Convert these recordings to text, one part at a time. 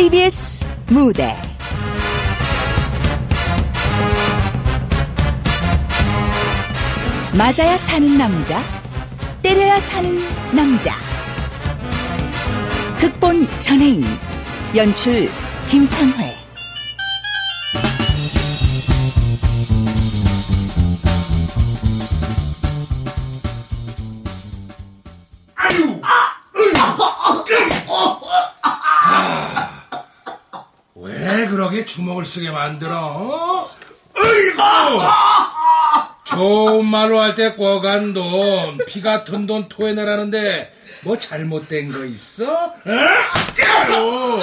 KBS 무대. 맞아야 사는 남자 때려야 사는 남자. 극본 전혜인 연출 김창회 왜 주먹을 쓰게 만들어? 어? 어이구! 좋은 말로 할때 꿔간 돈, 피 같은 돈 토해내라는데 뭐 잘못된 거 있어? 어?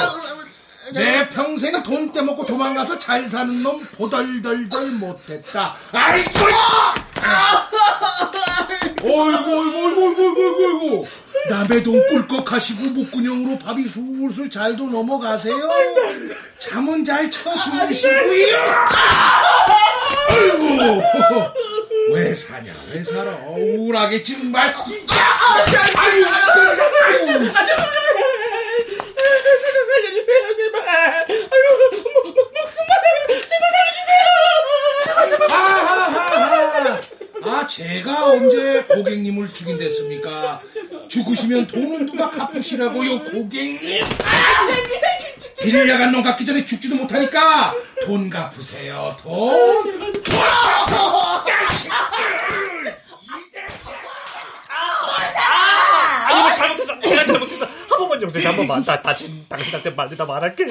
내 평생 돈 떼먹고 도망가서 잘 사는 놈 보덜덜덜 못했다. 아이고! 어이구, 어이구, 어이구, 어이구, 어이구, 어이구. 남의 돈 꿀꺽하시고 목구녕으로 밥이 술술 잘도 넘어가세요. 잠은 잘 쳐주무시고요. 아이고, 왜 사냐, 왜 살아? 우울하게 정말. 아이고, 아이고. 살려주세요, 제발. 아유, 목숨만 제발 살려주세요. 하하하하. 아, 제가 언제 고객님을 죽인댔습니까? 죽으시면 돈은 누가 갚으시라고요, 고객님? 빌려간 놈 갚기 전에 죽지도 못하니까 돈 갚으세요, 돈. 아, 이거 잘못했어. 내가 잘못했어. 한 번만 용서해. 한 번만. 나 다신 당신한테 말리다 말할게.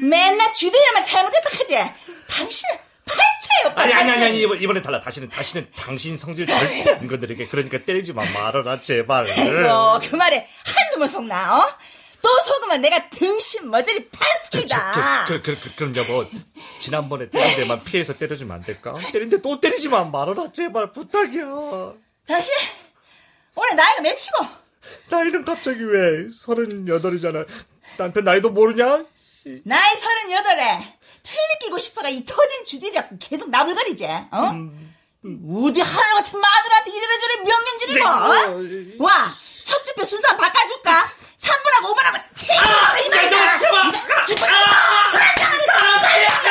맨날 쥐들이만 잘못했다 하지. 당신은 팔자요, 아니 아니 아니. 아니 이번- 이번엔 달라. 다시는 다시는 당신 성질 절대 안 건드리게. 그러니까 때리지 마 말아라 제발. 어, 그 말에 한두 번 속나, 어? 또 속으면 내가 등신 머저리 팔찌다. 그, 그, 그, 그럼 여보 지난번에 때린 데만 피해서 때려주면 안 될까? 때린데 또 때리지 마 말아라 제발 부탁이야. 당신, 올해 나이가 몇이고? 나이는 갑자기 왜 서른여덟이잖아. 남편 나이도 모르냐? 나이 서른여덟에 틀리 끼고 싶어가 이 터진 주들이라고 계속 나불거리지, 어? 어디 하늘 같은 마누라한테 이래라 저래 명령 지르고, 어? 와, 첩주표 순서 바꿔줄까? 3분하고 5분하고 체인하고 이 말이야. 제발. 죽고 싶어. 그러자, 살려라!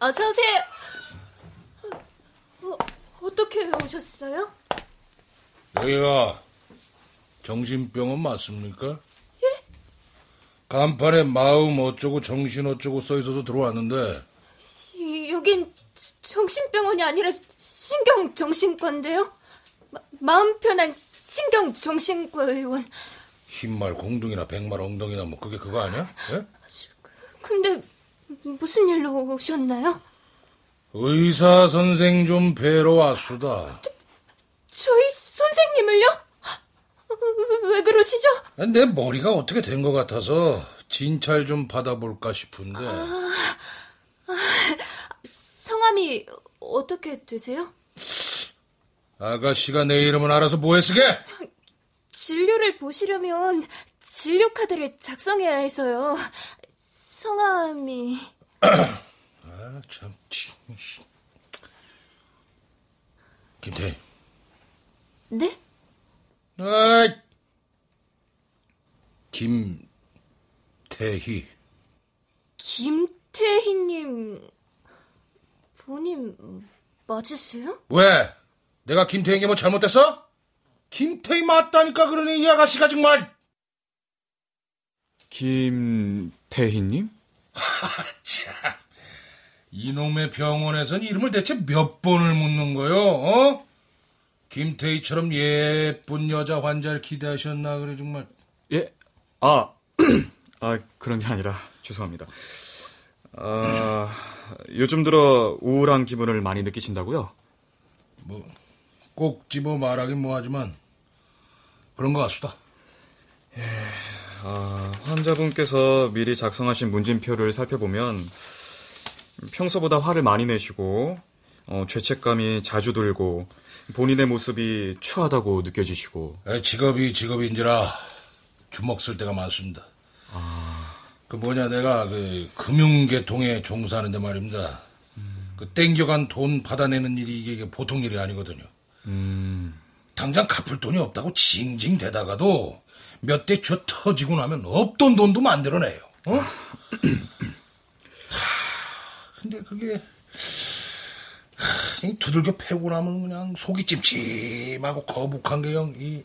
어서 오세요. 어, 어떻게 오셨어요? 여기가 정신병원 맞습니까? 예? 간판에 마음 어쩌고 정신 어쩌고 써 있어서 들어왔는데 이- 여긴 정신병원이 아니라 신경정신과인데요. 마, 마음 편한 신경정신과 의원. 흰말 공둥이나 백말 엉덩이나 뭐 그게 그거 아니야? 예? 근데 무슨 일로 오셨나요? 의사 선생 좀 뵈러 왔수다. 저희 선생님을요? 왜 그러시죠? 내 머리가 어떻게 된 것 같아서 진찰 좀 받아볼까 싶은데 성함이 어떻게 되세요? 아가씨가 내 이름은 알아서 뭐해 쓰게? 진료를 보시려면 진료 카드를 작성해야 해서요. 성함이 아, 참. 김태희. 네? 아, 김태희. 김태희님 본인 맞으세요? 왜? 내가 김태희에게 뭐 잘못됐어? 김태희 맞다니까 그러니 이 아가씨가 정말. 김태희님? 참. 이놈의 병원에선 이름을 대체 몇 번을 묻는 거요, 어? 김태희처럼 예쁜 여자 환자를 기대하셨나, 그래, 정말. 예, 아, 아, 그런 게 아니라, 죄송합니다. 아, 요즘 들어 우울한 기분을 많이 느끼신다고요? 뭐, 꼭 집어 말하긴 뭐하지만, 그런 것 같수다. 아, 환자분께서 미리 작성하신 문진표를 살펴보면 평소보다 화를 많이 내시고 어, 죄책감이 자주 들고 본인의 모습이 추하다고 느껴지시고 에, 직업이 직업인지라 주먹 쓸 때가 많습니다. 그 뭐냐 내가 그 금융계통에 종사하는데 말입니다. 그 땡겨간 돈 받아내는 일이 이게 보통 일이 아니거든요. 당장 갚을 돈이 없다고 징징 대다가도 몇 대 쥐어 터지고 나면 없던 돈도 만들어내요. 어? 하, 근데 그게 두들겨 패고 나면 그냥 속이 찜찜하고 거북한 게형이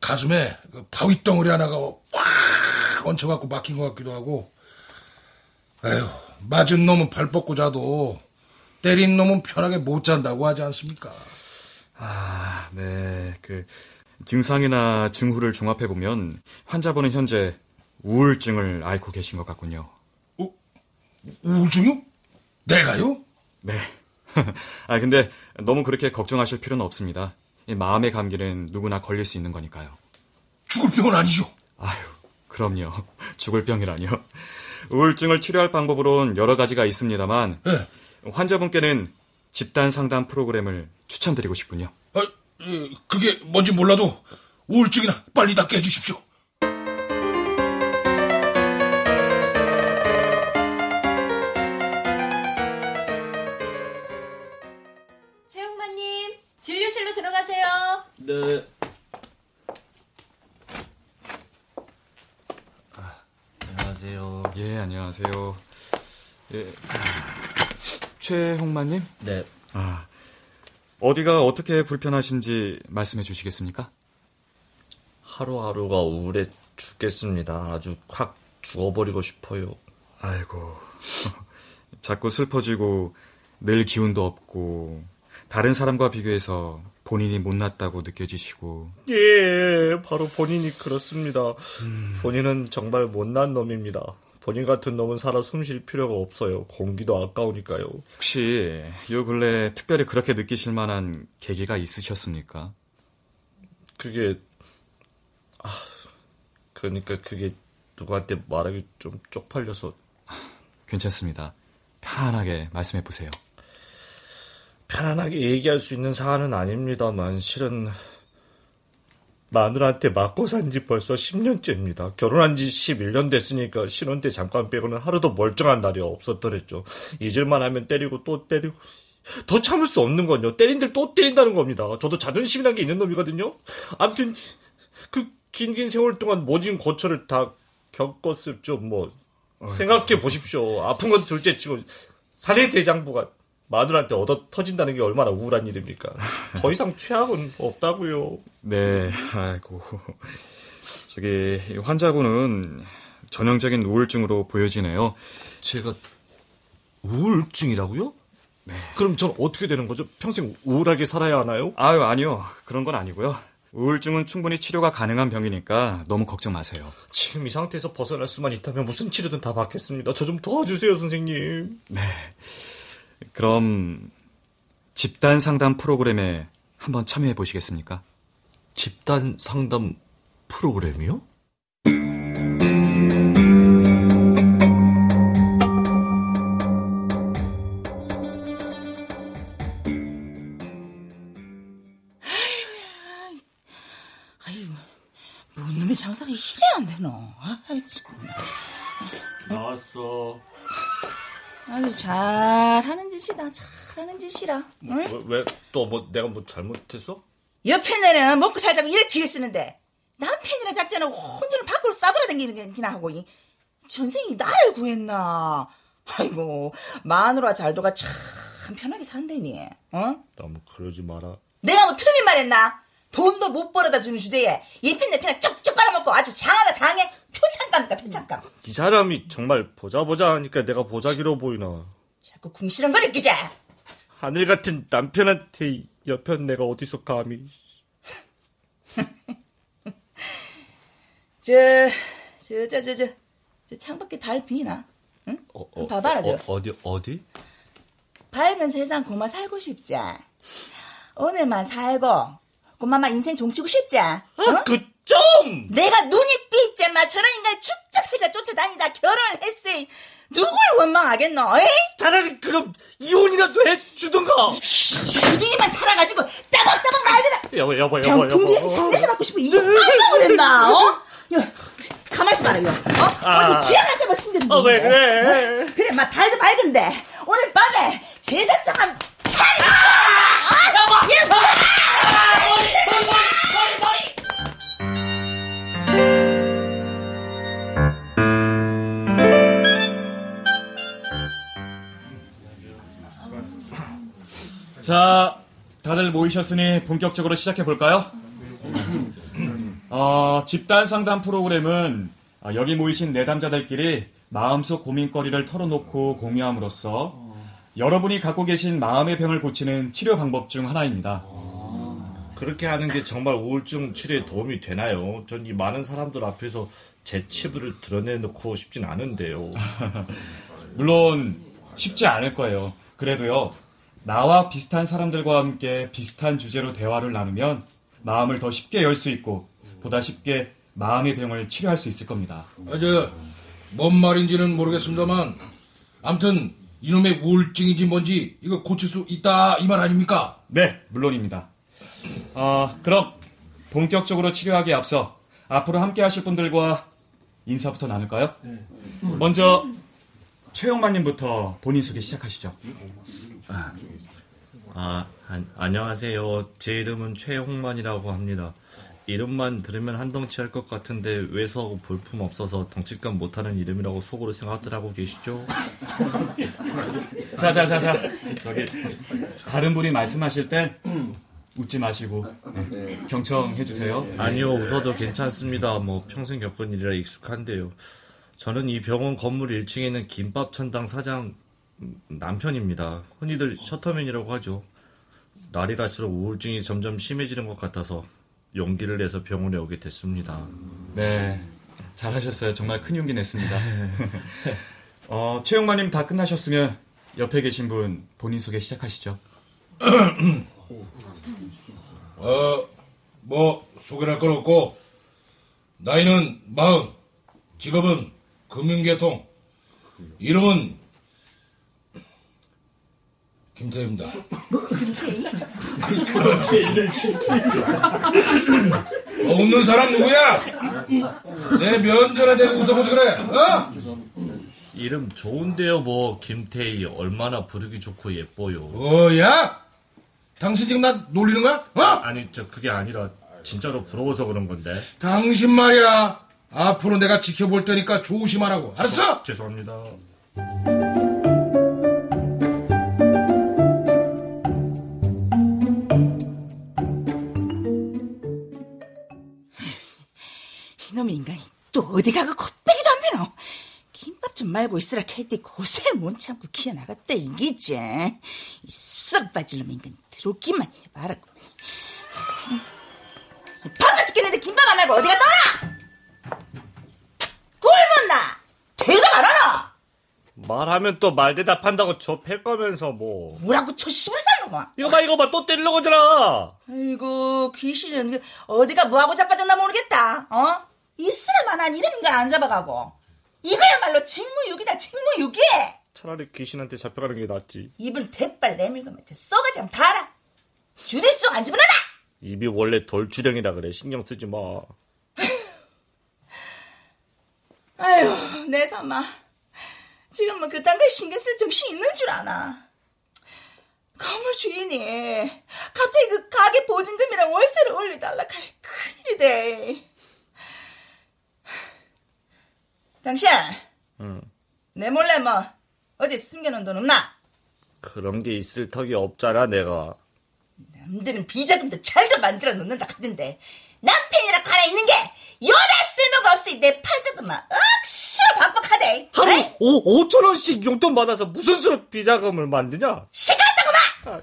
가슴에 그 바위 덩어리 하나가 확 얹혀갖고 막힌 것 같기도 하고 에휴 맞은 놈은 발 뻗고 자도 때린 놈은 편하게 못 잔다고 하지 않습니까? 아, 네. 그 증상이나 증후를 종합해 보면 환자분은 현재 우울증을 앓고 계신 것 같군요. 우울증요? 내가요? 네. 아, 근데 너무 그렇게 걱정하실 필요는 없습니다. 이 마음의 감기는 누구나 걸릴 수 있는 거니까요. 죽을 병은 아니죠. 아유, 그럼요. 죽을 병이라뇨. 우울증을 치료할 방법으론 여러 가지가 있습니다만 예. 환자분께는 집단 상담 프로그램을 추천드리고 싶군요. 아, 예, 그게 뭔지 몰라도 우울증이나 빨리 낫게 해주십시오. 네. 안녕하세요. 예, 안녕하세요. 예. 최홍만님? 네. 아, 어디가 어떻게 불편하신지 말씀해 주시겠습니까? 하루하루가 우울해 죽겠습니다. 아주 확 죽어버리고 싶어요. 아이고. 자꾸 슬퍼지고 늘 기운도 없고 다른 사람과 비교해서 본인이 못났다고 느껴지시고 예, 바로 본인이 그렇습니다. 본인은 정말 못난 놈입니다. 본인 같은 놈은 살아 숨 쉴 필요가 없어요. 공기도 아까우니까요. 혹시 요 근래 특별히 그렇게 느끼실 만한 계기가 있으셨습니까? 그게 아 그러니까 그게 누구한테 말하기 좀 쪽팔려서 괜찮습니다. 편안하게 말씀해 보세요. 편안하게 얘기할 수 있는 사안은 아닙니다만 실은 마누라한테 맞고 산 지 벌써 10년째입니다. 결혼한 지 11년 됐으니까 신혼 때 잠깐 빼고는 하루도 멀쩡한 날이 없었더랬죠. 잊을만 하면 때리고 또 때리고 더 참을 수 없는 건요. 때린들 또 때린다는 겁니다. 저도 자존심이란 게 있는 놈이거든요. 아무튼 그 긴긴 세월 동안 모진 고초를 다 겪었을 좀뭐 생각해 보십시오. 아픈 건 둘째치고 사내 대장부가 마누라한테 얻어 터진다는 게 얼마나 우울한 일입니까? 더 이상 최악은 없다고요. 네, 아이고. 저기 이 환자분은 전형적인 우울증으로 보여지네요. 제가 우울증이라고요? 그럼 전 어떻게 되는 거죠? 평생 우울하게 살아야 하나요? 아유, 아니요. 그런 건 아니고요. 우울증은 충분히 치료가 가능한 병이니까 너무 걱정 마세요. 지금 이 상태에서 벗어날 수만 있다면 무슨 치료든 다 받겠습니다. 저 좀 도와주세요, 선생님. 그럼 집단 상담 프로그램에 한번 참여해 보시겠습니까? 집단 상담 프로그램이요? 아이고, 뭔 놈의 장사가 이래 안 되노? 아이, 참. 나왔어. 아주 잘하는 짓이다, 잘하는 짓이라. 응? 왜또 뭐 내가 뭐 잘못했어? 옆에 내는 먹고 살자고 이렇게 기를 쓰는데 남편이랑 작전을 혼자는 밖으로 싸돌아다니기나 하고 이 전생이 나를 구했나? 아이고 마누라 잘도가 참 편하게 산다니. 어? 너무 그러지 마라. 내가 뭐 틀린 말했나? 돈도 못 벌어다 주는 주제에 내편을 쪽쪽 빨아먹고 아주 장하다 장해 표창감이다 표창감. 이 사람이 정말 보자 보자 하니까 내가 보자기로 보이나. 자꾸 궁시렁거리 끼자. 하늘 같은 남편한테 옆에 내가 어디서 감히. 저저저저저 창밖에 달 비나? 응? 어, 한번 봐봐라 저. 어 디 어디? 밝은 세상 고마 살고 싶자. 오늘만 살고 고마마 인생 종치고 싶자. 어? 아, 어? 그 좀! 내가 눈이 삐째 마 저런 인간 죽자 살자 쫓아다니다 결혼을 했어. 누굴 원망하겠노? 에이? 차라리 그럼 이혼이라도 해주던가. 주둥이만 살아가지고 따박따박 말리다. 여보 여보 여보 여보. 동기에서 장례식 받고 싶은 이게 빠져 버렸나? 어? 야, 가만히 봐라 요. 어? 아. 어디 지하한테 말씀드린 거. 어, 왜 그래? 어? 그래 막 달도 밝은데 오늘 밤에 제사상 한 차례. 아! 어? 여보. 여보. 자, 다들 모이셨으니 본격적으로 시작해 볼까요? 어, 집단 상담 프로그램은 어, 여기 모이신 내담자들끼리 마음속 고민거리를 털어놓고 공유함으로써 여러분이 갖고 계신 마음의 병을 고치는 치료 방법 중 하나입니다. 그렇게 하는 게 정말 우울증 치료에 도움이 되나요? 전 이 많은 사람들 앞에서 제 치부를 드러내놓고 싶진 않은데요. 물론 쉽지 않을 거예요. 그래도요, 나와 비슷한 사람들과 함께 비슷한 주제로 대화를 나누면 마음을 더 쉽게 열 수 있고 보다 쉽게 마음의 병을 치료할 수 있을 겁니다. 아, 저, 뭔 말인지는 모르겠습니다만, 암튼, 이놈의 우울증인지 뭔지, 이거 고칠 수 있다, 이 말 아닙니까? 네, 물론입니다. 어, 그럼 본격적으로 치료하기에 앞서 앞으로 함께 하실 분들과 인사부터 나눌까요? 먼저 최영만님부터 본인 소개 시작하시죠. 아, 안- 안녕하세요. 제 이름은 최홍만이라고 합니다. 이름만 들으면 한덩치 할 것 같은데 왜소하고 볼품 없어서 덩치값 못하는 이름이라고 속으로 생각들 하고 계시죠? 자, 자, 자, 자. 저기 다른 분이 말씀하실 땐 웃지 마시고 네, 경청해 주세요. 아니요, 웃어도 괜찮습니다. 뭐 평생 겪은 일이라 익숙한데요. 저는 이 병원 건물 1층에 있는 김밥 천당 사장 음, 남편입니다. 흔히들 셔터맨이라고 하죠. 날이 갈수록 우울증이 점점 심해지는 것 같아서 용기를 내서 병원에 오게 됐습니다. 네, 잘하셨어요. 정말 큰 용기 냈습니다. 어, 최영만님 다 끝나셨으면 옆에 계신 분 본인 소개 시작하시죠. 어, 뭐, 소개를 할건 없고, 나이는 마흔, 직업은 금융계통, 이름은 김태입니다. 어, 웃는 사람 누구야? 내 면전에 대고 웃어보지 그래, 어? 이름 좋은데요, 뭐 김태희 얼마나 부르기 좋고 예뻐요. 뭐야? 당신 지금 나 놀리는 거야? 어? 아니 저 그게 아니라 진짜로 부러워서 그런 건데. 당신 말이야. 앞으로 내가 지켜볼 테니까 조심하라고. 알았어? 죄송합니다. 이놈의 인간이 또 어디 가고 콧배기도 안 피노. 김밥 좀 말고 있으라 캐디 고생을 못 참고 기어나갔다 이기지. 이썩 빠질 놈의 인간 들어오기만 해봐라. 방아 죽겠는데 김밥 안 말고 어디 갔다 오라! 굶었나? 대답 안 하나? 말하면 또 말 대답한다고 저팰 거면서 뭐. 뭐라고 저 씨발 사는 거야? 이거 봐 이거 봐 또 때리려고 하잖아. 아이고 귀신은 그 어디가 뭐하고 자빠졌나 모르겠다. 어? 있으라만한 이런 인간 안 잡아가고. 이거야말로 직무유기다 직무유기. 차라리 귀신한테 잡혀가는 게 낫지. 입은 대빨 내밀고 저 쏘가지 한 봐라. 주대수 안 집어넣어라. 입이 원래 돌주령이라 그래 신경 쓰지 마. 아휴 내 삼아. 지금 뭐 그딴 거 신경 쓸 정신 있는 줄 아나. 건물 주인이 갑자기 그 가게 보증금이랑 월세를 올려달라 할 큰일이 돼. 당신, 응. 내 몰래 뭐 어디 숨겨놓은 돈 없나? 그런 게 있을 턱이 없잖아 내가. 남들은 비자금도 잘도 만들어 놓는다 하던데 남편이라 하나 있는 게 요나 쓸모가 없으니 내 팔자도만 억수로 박박하대. 하루 아이, 오 5천 원씩 용돈 받아서 무슨 수로 비자금을 만드냐? 시간다고 마.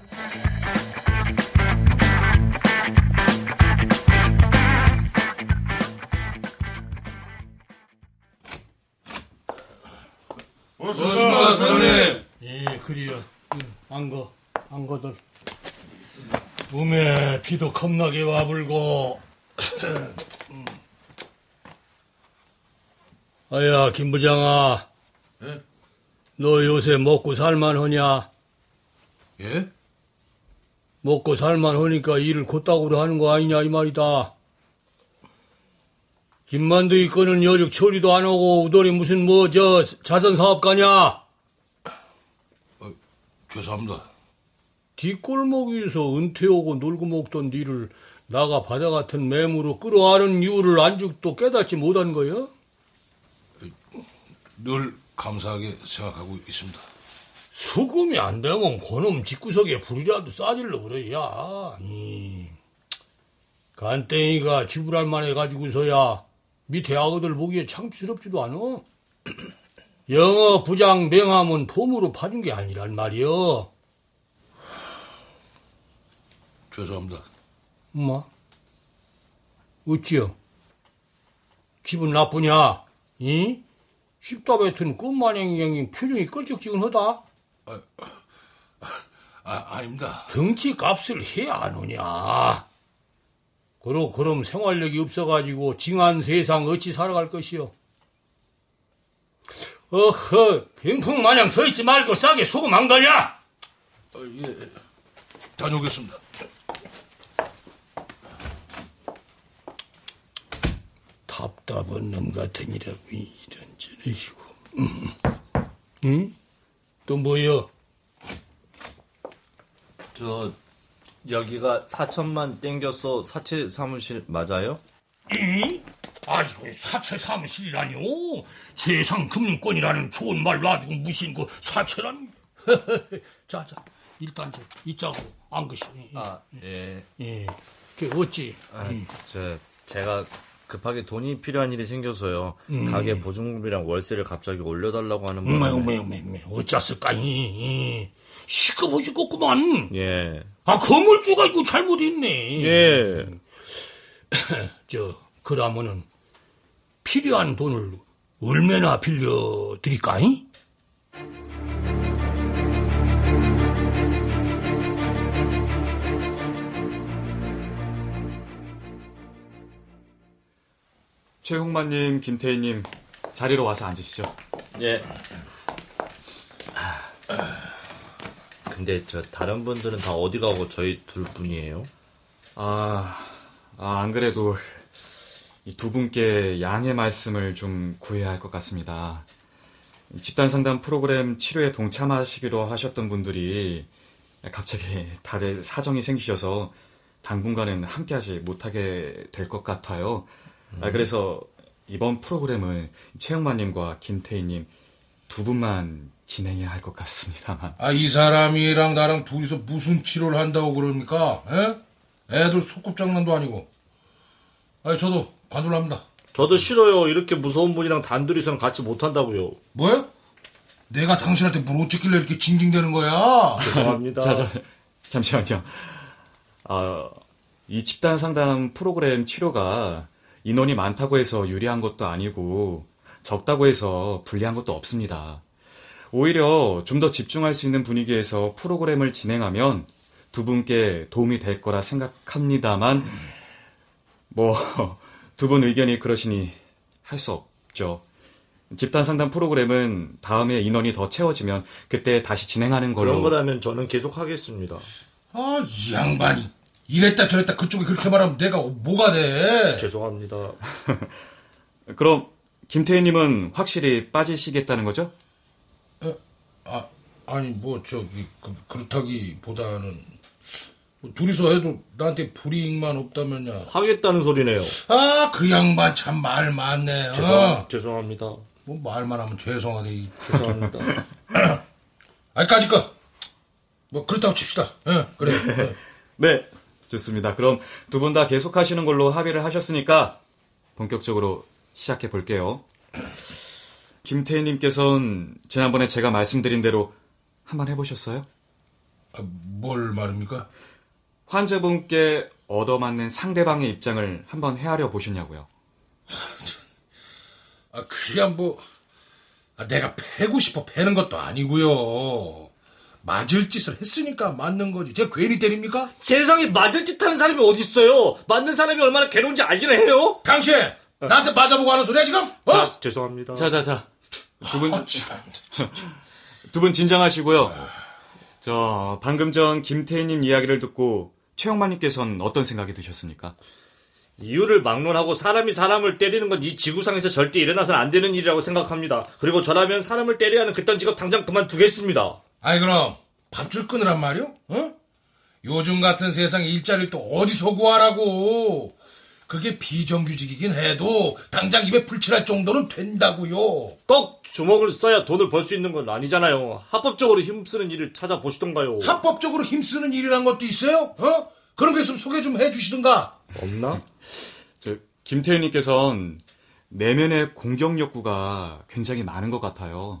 고맙습니다, 사장님. 예, 그리요. 안거, 안거들. 몸에 피도 겁나게 와불고. 음. 아야, 김 부장아. 예? 너 요새 먹고 살만하냐? 예? 먹고 살만하니까 일을 곧다구로 하는 거 아니냐 이 말이다. 김만두 이거는 여직 처리도 안 하고 우돌이 무슨 뭐 저 자선 사업가냐? 죄송합니다. 뒷골목에서 은퇴하고 놀고 먹던 니를 나가 바다 같은 매무로 끌어안은 이유를 안죽도 깨닫지 못한 거야? 늘 감사하게 생각하고 있습니다. 수금이 안 되면 그놈 집구석에 불이라도 싸질러 그래야. 이. 간땡이가 지불할 만해 가지고서야 밑에 아거들 보기에 창피스럽지도 않아. 영어 부장 명함은 폼으로 파준 게 아니란 말이여. 죄송합니다. 엄마, 어찌요? 기분 나쁘냐? 이? 십다 뱉은 끝마냥이 표정이 껄쩍지근하다. 아, 아닙니다. 등치 값을 해야 안 오냐? 그러 그럼 생활력이 없어가지고 징한 세상 어찌 살아갈 것이요? 어허, 빙풍 마냥 서 있지 말고 싸게 소금 안 가냐? 어, 예, 다녀오겠습니다. 답답한 놈 같으니라고 이런저런이고. 음. 응? 또 뭐여? 저 여기가 사천만 땡겨서 사채 사무실 맞아요? 이? 아이고 사채 사무실이라뇨. 세상 금융권이라는 좋은 말 놔두고 무신 그 사채라니. 자자 일단 저 이짝으로 안 것이니. 아, 예. 예. 그 어찌? 아, 음. 저 제가 급하게 돈이 필요한 일이 생겨서요. 가게 보증금이랑 월세를 갑자기 올려달라고 하는 바람에 엄마 엄마 엄마 어쩌을까니? 시끄러워지겠구만. 예. 아 건물주가 이거 잘못했네. 예. 저 그러면은 필요한 돈을 얼마나 빌려 드릴까이? 최홍만님, 김태희님 자리로 와서 앉으시죠. 예. 근데 저 다른 분들은 다 어디 가고 저희 둘 뿐이에요? 아, 아, 안 그래도 이 두 분께 양해 말씀을 좀 구해야 할 것 같습니다. 집단 상담 프로그램 치료에 동참하시기로 하셨던 분들이 갑자기 다들 사정이 생기셔서 당분간은 함께하지 못하게 될 것 같아요. 아, 그래서 이번 프로그램은 최영만님과 김태희님 두 분만 진행해야 할 것 같습니다만. 아, 이 사람이랑 나랑 둘이서 무슨 치료를 한다고 그러니까, 에? 애들 소꿉장난도 아니고. 아, 저도 관둘랍니다. 저도 싫어요. 이렇게 무서운 분이랑 단둘이서는 같이 못 한다고요. 뭐야? 내가 당신한테 뭘 어쨌길래 이렇게 징징대는 거야? 죄송합니다. 자, 자, 잠시만요. 아, 이 집단 상담 프로그램 치료가 인원이 많다고 해서 유리한 것도 아니고 적다고 해서 불리한 것도 없습니다. 오히려 좀 더 집중할 수 있는 분위기에서 프로그램을 진행하면 두 분께 도움이 될 거라 생각합니다만 뭐 두 분 의견이 그러시니 할 수 없죠. 집단 상담 프로그램은 다음에 인원이 더 채워지면 그때 다시 진행하는 걸로 그런 거라면 저는 계속 하겠습니다. 아, 이 양반이. 이랬다 저랬다 그쪽이 그렇게 말하면 내가 뭐가 돼? 죄송합니다. 그럼 김태희님은 확실히 빠지시겠다는 거죠? 아, 아니, 뭐, 저기, 그, 그렇다기보다는, 뭐 둘이서 해도 나한테 불이익만 없다면야. 하겠다는 소리네요. 아, 그 양반 참 말 많네. 죄송, 어? 죄송합니다. 뭐 말만 하면 죄송하네. 이. 죄송합니다. 아까지 거. 뭐, 그렇다고 칩시다. 예, 그래. 예. 네. 좋습니다. 그럼 두 분 다 계속 하시는 걸로 합의를 하셨으니까 본격적으로 시작해 볼게요. 김태희님께서는 지난번에 제가 말씀드린 대로 한번 해보셨어요? 아, 뭘 말입니까? 환자분께 얻어맞는 상대방의 입장을 한번 헤아려 보셨냐고요. 아, 그냥 뭐, 아, 내가 패고 싶어 패는 것도 아니고요. 맞을 짓을 했으니까 맞는 거지. 제가 괜히 때립니까? 세상에 맞을 짓 하는 사람이 어딨어요? 맞는 사람이 얼마나 괴로운지 알기는 해요? 당신! 나한테 맞아보고 하는 소리야, 지금? 어? 자, 죄송합니다. 자, 자, 자. 두 분. 두 분 진정하시고요. 저, 방금 전 김태희님 이야기를 듣고 최영만님께서는 어떤 생각이 드셨습니까? 이유를 막론하고 사람이 사람을 때리는 건 이 지구상에서 절대 일어나서는 안 되는 일이라고 생각합니다. 그리고 저라면 사람을 때려야 하는 그딴 직업 당장 그만두겠습니다. 아이, 그럼, 밥줄 끊으란 말이요? 어? 요즘 같은 세상에 일자리를 또 어디서 구하라고? 그게 비정규직이긴 해도 당장 입에 불칠할 정도는 된다고요. 꼭 주먹을 써야 돈을 벌 수 있는 건 아니잖아요. 합법적으로 힘쓰는 일을 찾아보시던가요. 합법적으로 힘쓰는 일이란 것도 있어요? 어? 그런 게 있으면 소개 좀 해주시든가. 없나? 저 김태희님께서는 내면의 공격 욕구가 굉장히 많은 것 같아요.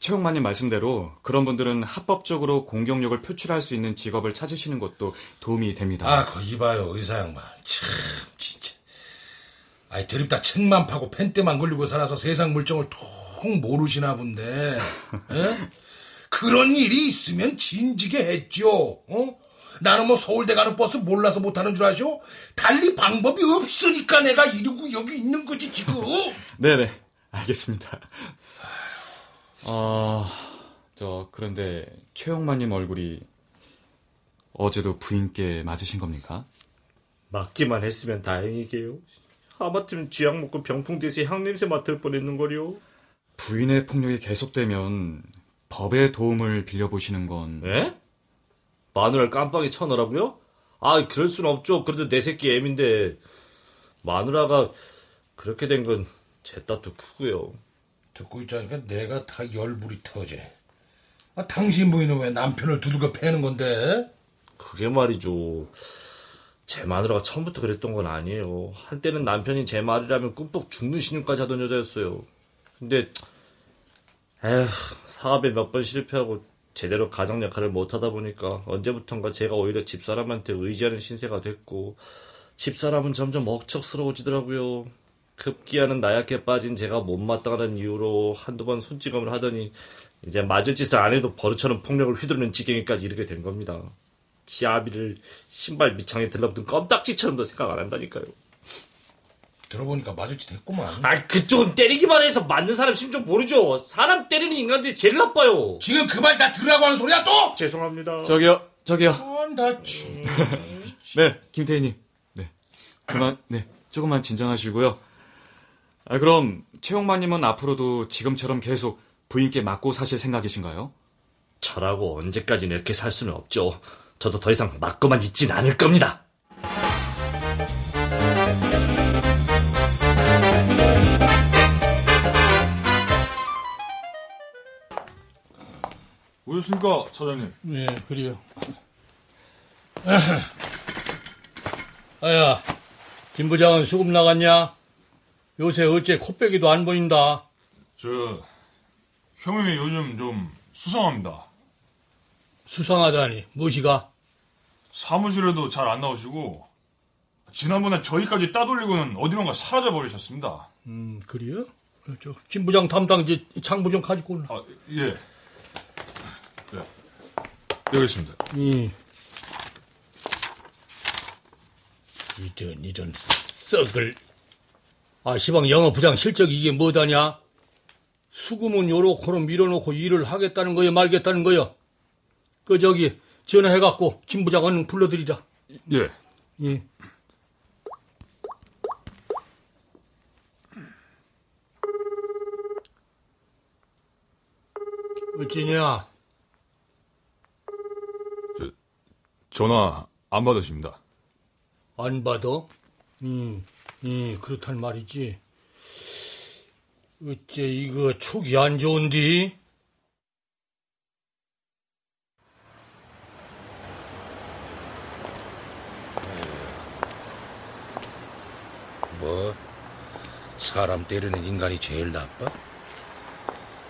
최영만님 말씀대로 그런 분들은 합법적으로 공격력을 표출할 수 있는 직업을 찾으시는 것도 도움이 됩니다. 아, 거기 봐요, 의사 양반. 참, 진짜. 아이, 드립다 책만 파고 펜대만 걸리고 살아서 세상 물정을 통 모르시나 본데. 에? 그런 일이 있으면 진지게 했죠. 어? 나는 뭐 서울대 가는 버스 몰라서 못하는 줄 아죠? 달리 방법이 없으니까 내가 이러고 여기 있는 거지, 지금. 네네, 알겠습니다. 어, 저, 그런데 최영만님 얼굴이 어제도 부인께 맞으신 겁니까? 맞기만 했으면 다행이게요. 하마터면 쥐약 먹고 병풍 돼서 향냄새 맡을 뻔했는 거요. 부인의 폭력이 계속되면 법의 도움을 빌려보시는 건 예? 마누라를 깜빡이 쳐넣으라고요? 아, 그럴 순 없죠. 그래도 내 새끼 애인데 마누라가 그렇게 된 건제 탓도 크고요. 듣고 있자니까 내가 다 열불이 터지네. 아, 당신 부인은 왜 남편을 두들겨 패는 건데? 그게 말이죠. 제 마누라가 처음부터 그랬던 건 아니에요. 한때는 남편이 제 말이라면 꿈뻑 죽는 신용까지 하던 여자였어요. 근데 에휴 사업에 몇 번 실패하고 제대로 가정 역할을 못하다 보니까 언제부턴가 제가 오히려 집사람한테 의지하는 신세가 됐고 집사람은 점점 억척스러워지더라고요. 급기야는 나약해 빠진 제가 못마땅하다는 이유로 한두 번 손찌검을 하더니 이제 맞을 짓을 안 해도 버릇처럼 폭력을 휘두르는 지경에까지 이르게 된 겁니다. 지 아비를 신발 밑창에 들러붙은 껌딱지처럼도 생각 안 한다니까요. 들어보니까 맞을 짓 했구만. 아, 그쪽은 때리기만 해서 맞는 사람 심좀 모르죠. 사람 때리는 인간들이 제일 나빠요. 지금 그 말 다 들으라고 하는 소리야 또? 죄송합니다. 저기요, 저기요. 아, 나 참. 네, 김태희님. 네. 그만, 네. 조금만 진정하시고요. 아, 그럼, 최영만님은 앞으로도 지금처럼 계속 부인께 맞고 사실 생각이신가요? 저라고 언제까지나 이렇게 살 수는 없죠. 저도 더 이상 맞고만 있진 않을 겁니다. 오셨습니까, 차장님? 네, 그래요. 아야, 김 부장은 수급 나갔냐? 요새 어째 코빼기도 안 보인다. 저, 형님이 요즘 좀 수상합니다. 수상하다니, 무엇이가? 사무실에도 잘 안 나오시고, 지난번에 저희까지 따돌리고는 어디론가 사라져 버리셨습니다. 음, 그래요? 어, 저, 김 부장 담당 이제 장 부장 가지고 올라. 아, 예. 네. 여기 있습니다. 이. 이런, 이런, 썩을. 아, 시방 영업부장 실적 이게 뭐다냐? 수금은 요렇게로 밀어놓고 일을 하겠다는 거야, 말겠다는 거야? 그, 저기, 전화해갖고, 김 부장 얼른 불러드리자. 예. 예. 어찌냐? 전화 안 받으십니다. 안 받아? 음, 음, 그렇단 말이지. 어째 이거 촉이 안 좋은디? 뭐 사람 때리는 인간이 제일 나빠?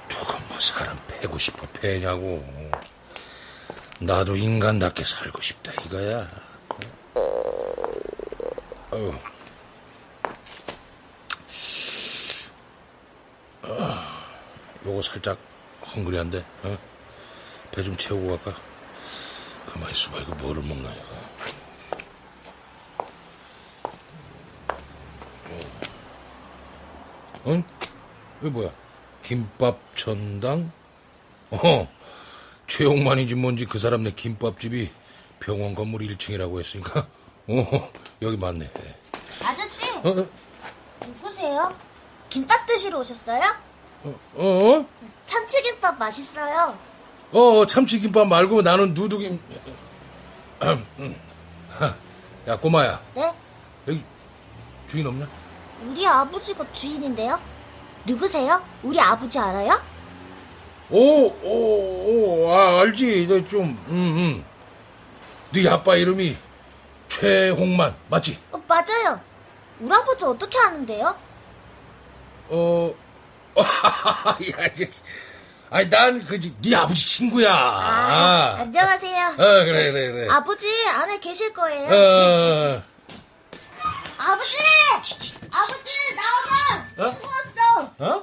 누가 뭐 사람 패고 싶어 패냐고. 나도 인간답게 살고 싶다 이거야. 어. 아, 요거 살짝 헝그리한데, 어? 배 좀 채우고 갈까? 가만히 있어봐, 이거 뭐를 먹나, 이거. 응? 이거 뭐야? 김밥 천당? 어, 최용만인지 뭔지 그 사람 네 김밥집이 병원 건물 1층이라고 했으니까, 어, 여기 맞네. 아저씨, 어, 어, 누구세요? 김밥 드시러 오셨어요? 어? 참치김밥 맛있어요. 어, 참치김밥 말고 나는 누드김. 야, 꼬마야. 네? 여기 주인 없냐? 우리 아버지가 주인인데요? 누구세요? 우리 아버지 알아요? 오, 오, 오, 아, 알지. 너 좀, 음, 음. 네 아빠 이름이 최홍만, 맞지? 어, 맞아요. 우리 아버지 어떻게 아는데요? 어, 야, 이제, 아니, 난, 그, 네 아버지 친구야. 아, 아, 안녕하세요. 어, 그래, 그래, 그래. 아버지 안에 계실 거예요. 어, 아버지! 아버지 나와봐! 친구 왔어! 어?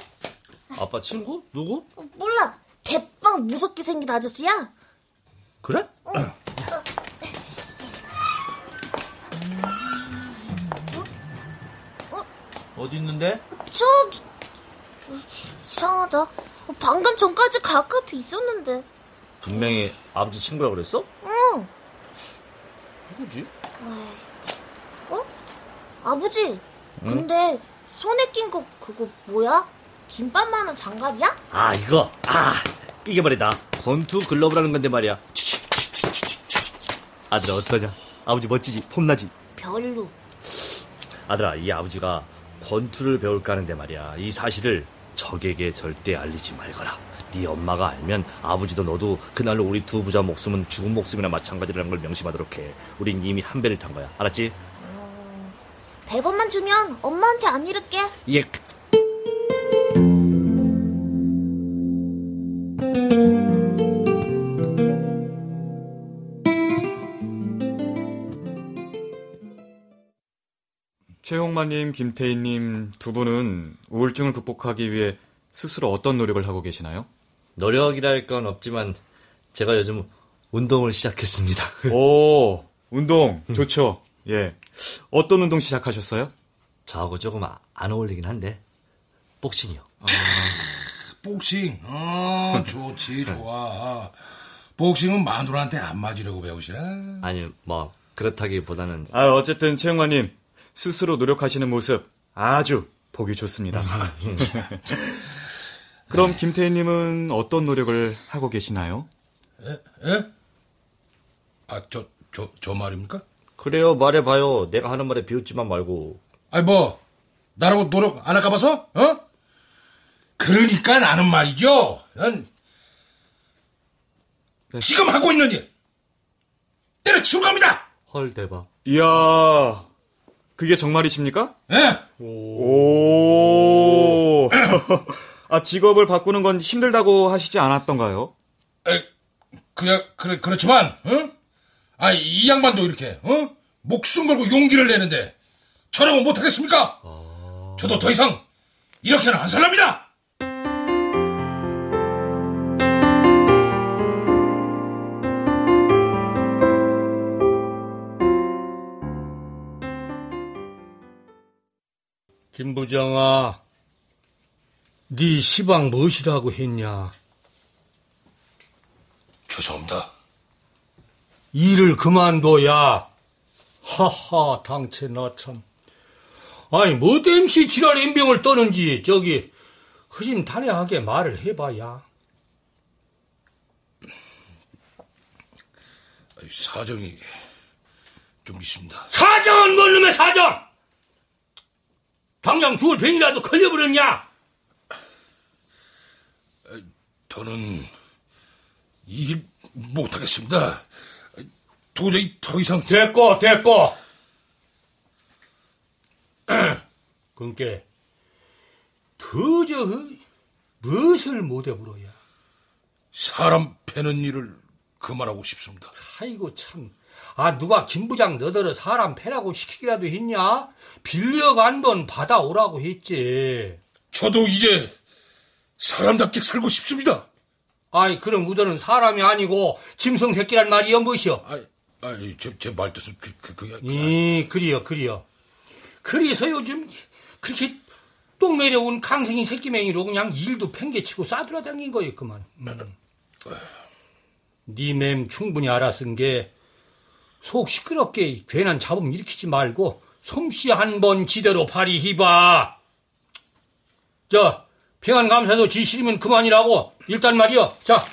아빠 친구? 누구? 어, 몰라. 대빵 무섭게 생긴 아저씨야. 그래? 어 디 있는데? 저기 이상하다. 어, 방금 전까지 가깝이 있었는데. 분명히 아버지 친구라 그랬어? 응. 누구지? 어? 아버지. 근데 손에 낀 거 그거 뭐야? 김밥만한 장갑이야? 아 이거 아 이게 말이다 권투 글러브라는 건데 말이야 아들아 어떠냐 아버지 멋지지 폼나지 별로. 아들아 이 아버지가 권투를 배울까 하는데 말이야 이 사실을 적에게 절대 알리지 말거라 네 엄마가 알면 아버지도 너도 그날로 우리 두 부자 목숨은 죽은 목숨이나 마찬가지라는 걸 명심하도록 해 우린 이미 한 배를 탄 거야 알았지? 100원만 주면 엄마한테 안 잃을게. 예 최홍만님, 김태희님 두 분은 우울증을 극복하기 위해 스스로 어떤 노력을 하고 계시나요? 노력이라 할건 없지만 제가 요즘 운동을 시작했습니다 오, 운동 좋죠. 예. 어떤 운동 시작하셨어요? 저하고 조금 아- 안 어울리긴 한데 복싱이요 복싱. 어, 좋지, 좋아. 복싱은 마누라한테 안 맞으려고 배우시나? 아니 뭐 그렇다기보다는 아, 어쨌든 최홍만님 스스로 노력하시는 모습 아주 보기 좋습니다. 그럼 김태희님은 어떤 노력을 하고 계시나요? 예? 아, 저, 저, 저 말입니까? 그래요 말해봐요 내가 하는 말에 비웃지만 말고 아니, 뭐, 나라고 노력 안 할까 봐서? 어? 그러니까 나는 말이죠. 난 지금 하고 있는 일 때려치울 겁니다. 헐 대박 이야, 그게 정말이십니까? 예? 오. 아, 직업을 바꾸는 건 힘들다고 하시지 않았던가요? 에, 그야, 그래, 그렇지만, 어? 아, 이 양반도 이렇게, 어? 목숨 걸고 용기를 내는데, 저라고 못하겠습니까? 저도 더 이상, 이렇게는 안 살랍니다! 김 부장아, 네 시방 무엇이라고 했냐? 죄송합니다. 일을 그만둬야. 하하, 당체 나 참. 아니, 뭐 땜시 지랄 인병을 떠는지, 저기, 허심탄회하게 말을 해봐야. 사정이 좀 있습니다. 사정은 뭔 놈의 사정! 당장 죽을 병이라도 걸려버렸냐? 저는 이 일 못하겠습니다. 도저히 더 이상 됐고, 됐고! 그니까, 더저, 무엇을 못해불어야. 사람 패는 일을 그만하고 싶습니다. 아이고, 참. 아, 누가 김 부장 너더러 사람 패라고 시키기라도 했냐? 빌려간 돈 받아오라고 했지. 저도 이제 사람답게 살고 싶습니다. 아이, 그럼 우더는 사람이 아니고 짐승 새끼란 말이여, 무엇이여? 아니, 아니 제, 제 말뜻은 그, 그, 그, 그, 이, 그리여, 그리여. 그래서 요즘 그렇게 똥 매려온 강생이 새끼맹이로 그냥 일도 팽개치고 싸돌아다닌 거였구만. 음. 니맴 충분히 알았은 게, 속 시끄럽게 괜한 잡음 일으키지 말고, 솜씨 한 번 지대로 발휘해봐. 저, 평안 감사도 지 싫으면 그만이라고, 일단 말이여. 자,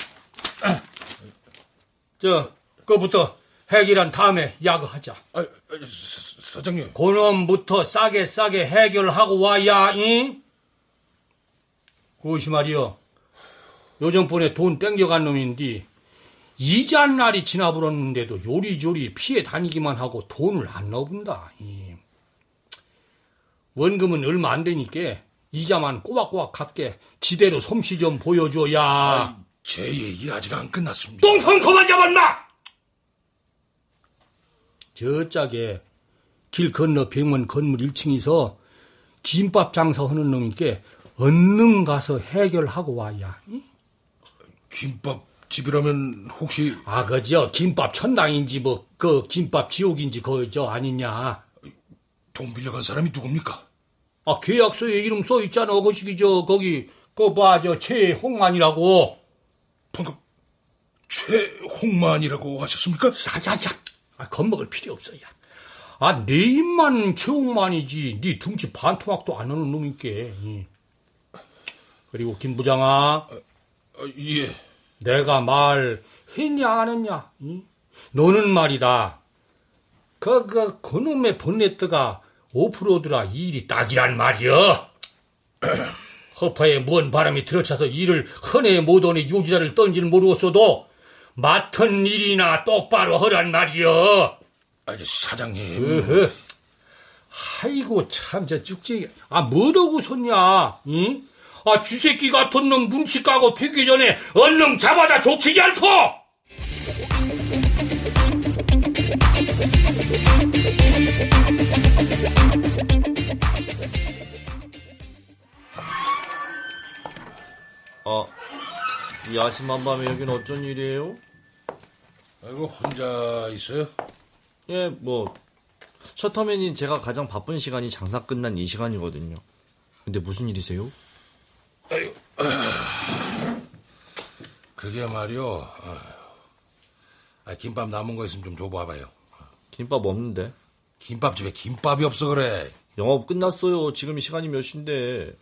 저, 그거부터 해결한 다음에 야구하자. 아, 아, 사- 사장님. 그놈부터 싸게 싸게 해결하고 와야, 잉? 그것이 말이여. 요전번에 돈 땡겨간 놈인데, 이자 날이 지나버렸는데도 요리조리 피해 다니기만 하고 돈을 안 넣어본다. 이. 원금은 얼마 안 되니까 이자만 꼬박꼬박 갚게 지대로 솜씨 좀 보여줘야. 제 얘기 아직 안 끝났습니다. 똥손 그만 잡았나! 저 짝에 길 건너 병원 건물 1층에서 김밥 장사하는 놈이께 얼른 가서 해결하고 와야. 이? 김밥 집이라면 혹시 아, 그저 김밥 천당인지 뭐 그 김밥 지옥인지 그저 아니냐. 돈 빌려간 사람이 누굽니까? 아, 계약서에 이름 써 있잖아. 거시기 저 거기 그봐 저 최홍만이라고. 방금 최홍만이라고 하셨습니까? 야야야. 아, 겁먹을 필요 없어, 야. 아, 내 입만 최홍만이지. 네 둥치 반토막도 안 하는 놈인께. 이. 그리고 김 부장아, 아, 예. 내가 말 했냐 안 했냐? 이? 너는 말이다. 그, 그, 그놈의 본네트가 오프로드라 이 일이 딱이란 말이여. 허파에 뭔 바람이 들어차서 일을 헌해 못오니 요지자를 던지는 모르겠어도 맡은 일이나 똑바로 하란 말이여. 아니 사장님. 으흐. 아이고 참저 쭉지 아 뭐더고 섰냐 이? 아 쥐새끼 같은 놈 눈치 까고 튀기 전에 얼른 잡아다 족치지 않고 아, 이 아심한 밤에 여긴 어쩐 일이에요? 아이고 혼자 있어요? 예, 뭐 셔터맨인 제가 가장 바쁜 시간이 장사 끝난 이 시간이거든요. 근데 무슨 일이세요? 아이고. 아, 그게 말이요. 아, 아, 김밥 남은 거 있으면 좀 줘봐봐요. 김밥 없는데. 김밥집에 김밥이 없어 그래. 영업 끝났어요. 지금 시간이 몇 시인데.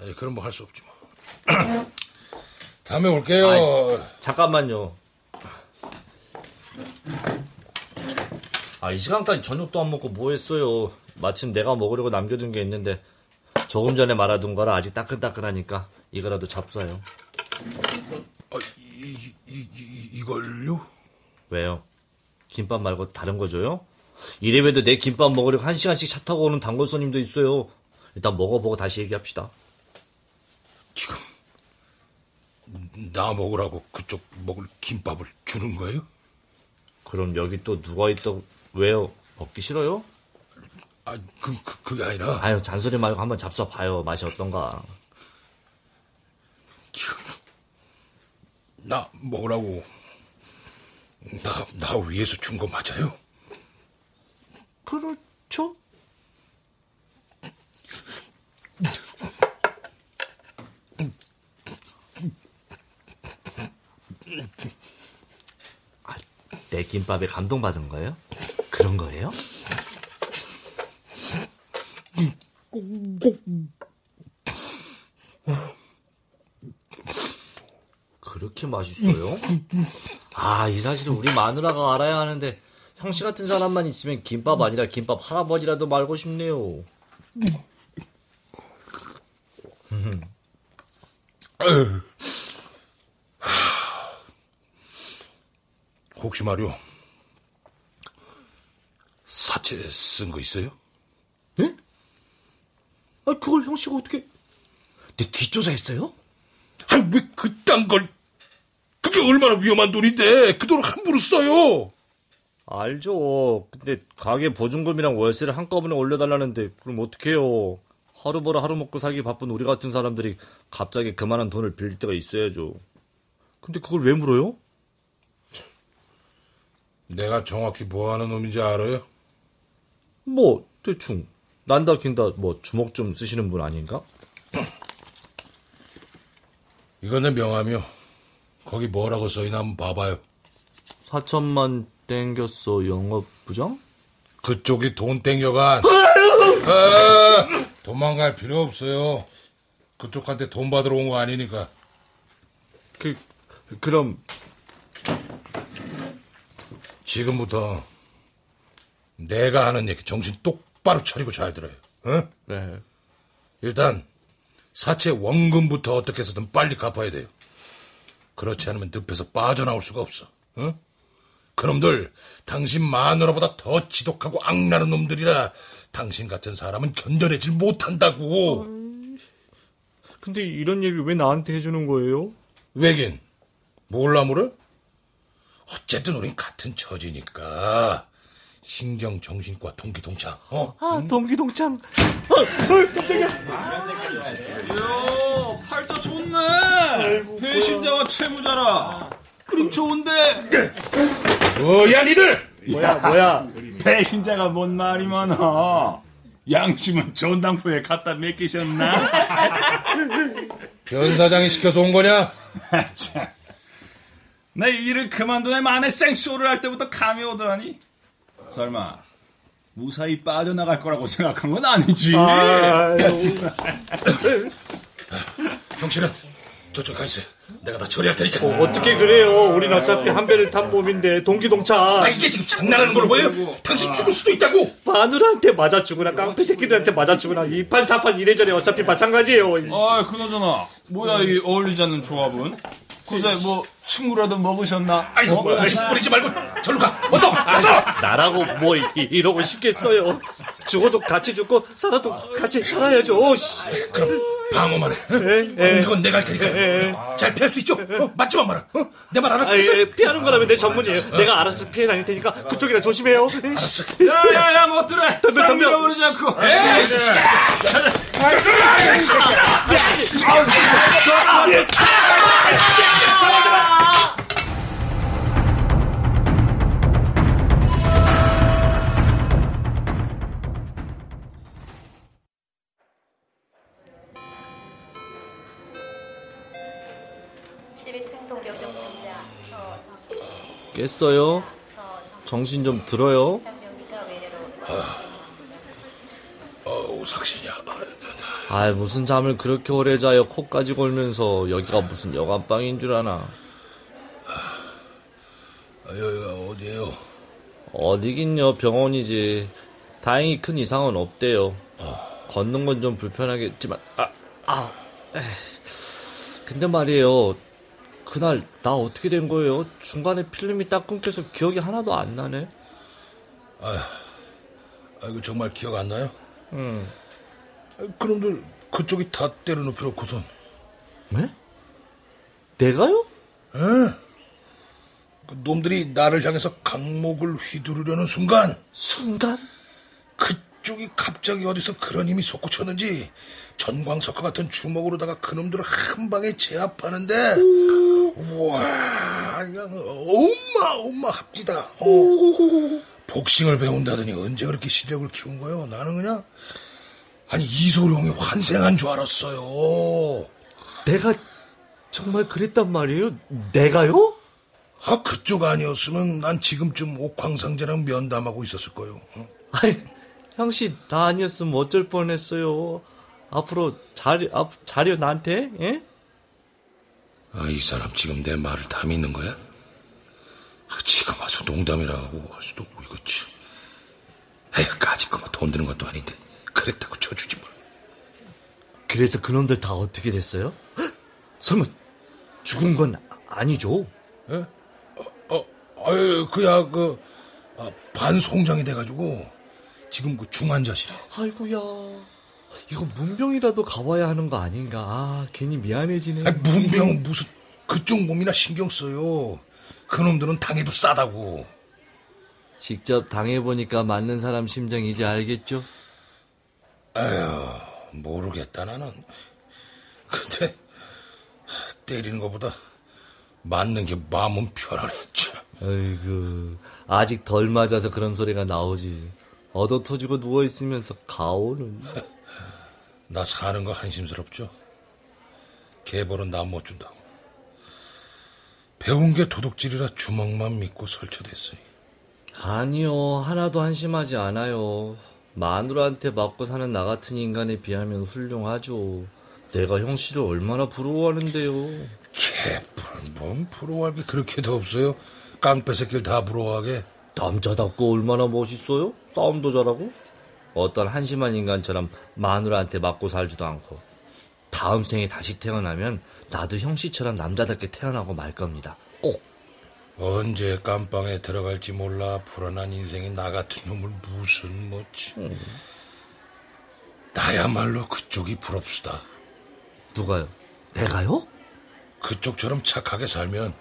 아이, 그럼 뭐 할 수 없지 뭐. 다음에 올게요. 아이, 잠깐만요. 아, 이 시간까지 저녁도 안 먹고 뭐 했어요? 마침 내가 먹으려고 남겨둔 게 있는데 조금 전에 말아둔 거라 아직 따끈따끈하니까 이거라도 잡숴요. 아, 이, 이, 이, 이걸요? 왜요? 김밥 말고 다른 거 줘요? 이래봬도 내 김밥 먹으려고 한 시간씩 차 타고 오는 단골 손님도 있어요. 일단 먹어보고 다시 얘기합시다. 지금 나 먹으라고 그쪽 먹을 김밥을 주는 거예요? 그럼 여기 또 누가 있다고 왜요? 먹기 싫어요? 아, 그, 그 그게 아니라 아유 잔소리 말고 한번 잡숴봐요. 맛이 어떤가. 나 먹으라고 나, 나 위에서 준 거 맞아요? 그렇죠? 아, 내 김밥에 감동받은 거예요? 그런 거예요? 그렇게 맛있어요? 아, 이 사실은 우리 마누라가 알아야 하는데 형씨 같은 사람만 있으면 김밥 아니라 김밥 할아버지라도 말고 싶네요. 혹시 말이요 사채 쓴 거 있어요? 네? 아, 그걸 형 씨가 어떻게 내 뒷조사했어요? 아니 왜 그딴 걸 그게 얼마나 위험한 돈인데 그 돈을 함부로 써요 알죠. 근데 가게 보증금이랑 월세를 한꺼번에 올려달라는데 그럼 어떡해요. 하루 벌어 하루 먹고 살기 바쁜 우리 같은 사람들이 갑자기 그만한 돈을 빌릴 때가 있어야죠. 근데 그걸 왜 물어요? 내가 정확히 뭐 하는 놈인지 알아요? 뭐 대충 난다 긴다 뭐 주먹 좀 쓰시는 분 아닌가? 내 명함이요. 거기 뭐라고 써있나 한번 봐봐요. 4천만 땡겼어 영업 부장? 그쪽이 돈 땡겨간 아, 도망갈 필요 없어요. 그쪽한테 돈 받으러 온 거 아니니까. 그 그럼. 지금부터 내가 하는 얘기 정신 똑 바로 차리고 잘 들어요. 어? 네. 일단 사채 원금부터 어떻게 해서든 빨리 갚아야 돼요. 그렇지 않으면 늪에서 빠져나올 수가 없어. 어? 그놈들 당신 마누라보다 더 지독하고 악나는 놈들이라 당신 같은 사람은 견뎌내질 못한다고. 근데 이런 얘기 왜 나한테 해주는 거예요? 왜긴 몰라 모를? 어쨌든 우린 같은 처지니까 신경 정신과 동기 동창. 어? 아, 동기동참. 요, 팔자 좋네. 배신자와 채무자라. 그림 좋은데. 뭐야 니들? 뭐야, 뭐야. 배신자가 뭔 말이 많아. 양심은 전당포에 갖다 맡기셨나? 변 사장이 시켜서 온 거냐? 참. 나 일을 그만둔 만에 생쇼를 할 때부터 감이 오더라니. 설마 무사히 빠져나갈 거라고 생각한 건 아니지? 정신은 저쪽 가 있어요. 내가 다 처리할 테니까. 어 떻게 그래요? 우린 어차피 한 배를 탄 몸인데, 동기동참. 아 이게 지금 장난하는 걸로 보여? 당신 죽을 수도 있다고. 마누라한테 맞아 죽으나, 깡패 새끼들한테 맞아 죽으나, 이판 사판 이래저래 어차피 마찬가지예요. 아, 그나저나 뭐야 이 어울리지 않는 조합은? 그새 뭐 친구라도 먹으셨나? 아이고 어? 고집 부리지 말고 절로 가. 어서 어서. 나라고 뭐 이- 이러고 싶겠어요. 죽어도 같이 죽고 살아도 같이 살아야죠. 씨. 그럼 방어만 해. 예. 공격은 내가 할 테니까. 잘 피할 수 있죠? 어, 맞지만 말아. 어? 내말 아, 알아듣겠어? 예, 피하는 거라면 내 전문이에요. 내가 알아서 피해 다닐 테니까 그쪽이나 조심해요. 알았어. 야야야 못 들어 덤벼, 싹 덤벼. 밀어버리지 않고 깼어요? 정신 좀 들어요? 어우 삭신이야. 아 무슨 잠을 그렇게 오래 자요 코까지 골면서 여기가 무슨 여관방인 줄 아나 아, 여기가 어디에요? 어디긴요 병원이지 다행히 큰 이상은 없대요 걷는 건 좀 불편하겠지만 아, 아 에이. 근데 말이에요 그날 나 어떻게 된 거예요 중간에 필름이 딱 끊겨서 기억이 하나도 안 나네 아이고 정말 기억 안 나요? 응. 그놈들 그쪽이 다 때려눕혀놓고선 네? 내가요? 그 놈들이 나를 향해서 강목을 휘두르려는 순간 순간? 그쪽이 갑자기 어디서 그런 힘이 솟구쳤는지 전광석화 같은 주먹으로다가 그놈들을 한 방에 제압하는데 우와 그냥 어마어마합디다 어. 복싱을 배운다더니 언제 그렇게 실력을 키운 거예요 나는 그냥 아니 이소룡이 환생한 줄 알았어요 내가 정말 그랬단 말이에요? 내가요? 아 그쪽 아니었으면 난 지금쯤 옥황상제랑 면담하고 있었을 거예요 어? 아이, 형씨, 나 아니었으면 어쩔 뻔했어요. 앞으로 잘, 앞, 잘이요, 나한테, 예? 아, 이 사람 지금 내 말을 다 믿는 거야? 아, 지금 와서 농담이라고 할 수도 없고, 이거 참. 에휴, 까짓 거만 돈 드는 것도 아닌데, 그랬다고 쳐주지 뭘. 그래서 그놈들 다 어떻게 됐어요? 헉, 설마, 죽은 건 아니죠? 어, 아유, 그야, 그, 아, 반송장이 돼가지고, 지금 그 중환자실에. 아이고야. 이거 문병이라도 가봐야 하는 거 아닌가. 아, 괜히 미안해지네. 아, 문병은 무슨, 그쪽 몸이나 신경 써요. 그놈들은 당해도 싸다고. 직접 당해보니까 맞는 사람 심정 이제 알겠죠? 에휴, 모르겠다, 나는. 근데, 때리는 것보다 맞는 게 마음은 편안했죠. 아이고, 아직 덜 맞아서 그런 소리가 나오지. 얻어 터지고 누워있으면서 가오는. 나 사는 거 한심스럽죠? 개벌은 나 못 준다고. 배운 게 도둑질이라 주먹만 믿고 설쳐댔어요. 아니요, 하나도 한심하지 않아요. 마누라한테 맞고 사는 나 같은 인간에 비하면 훌륭하죠. 내가 형 씨를 얼마나 부러워하는데요. 개뿔, 뭔 부러워할 게 그렇게도 없어요. 깡패 새끼를 다 부러워하게. 남자답고 얼마나 멋있어요? 싸움도 잘하고? 어떤 한심한 인간처럼 마누라한테 맞고 살지도 않고. 다음 생에 다시 태어나면 나도 형 씨처럼 남자답게 태어나고 말 겁니다. 꼭. 언제 깜빵에 들어갈지 몰라 불안한 인생이 나 같은 놈을 무슨 뭐지. 나야말로 그쪽이 부럽수다. 누가요? 내가요? 그쪽처럼 착하게 살면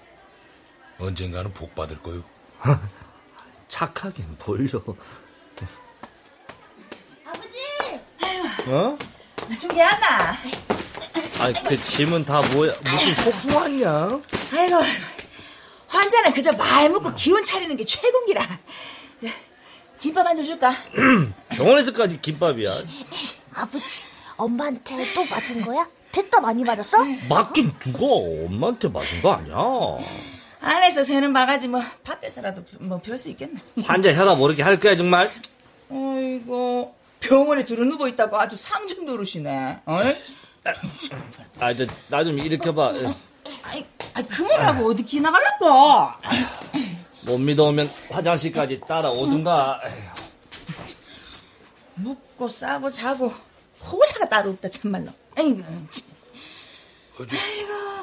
언젠가는 복 받을 거요. 착하긴 뭘요. 아버지! 어? 중계 하나. 아니, 그 짐은 다 뭐야? 무슨 소풍 왔냐? 아이고, 환자는 그저 말 먹고 기운 차리는 게 최고기라. 자, 김밥 한점 줄까? 병원에서까지 김밥이야. 아버지, 엄마한테 또 맞은 거야? 택도 많이 맞았어? 맞긴 누가 엄마한테 맞은 거 아니야? 안에서 새는 바가지 뭐 밖에서라도 뭐 별 수 있겠네. 환자 혀가 모르게 할 거야 정말? 어이구 병원에 들어 누워 있다고 아주 상중 노릇이네. 어이? 아, 저, 나좀 일으켜봐. 아이, 아이 그만하고 어디 기나갈라고? 못 믿어오면 화장실까지 따라오든가. 묵고 싸고 자고 호사가 따로 없다 참말로. 아이고. 참. 어디,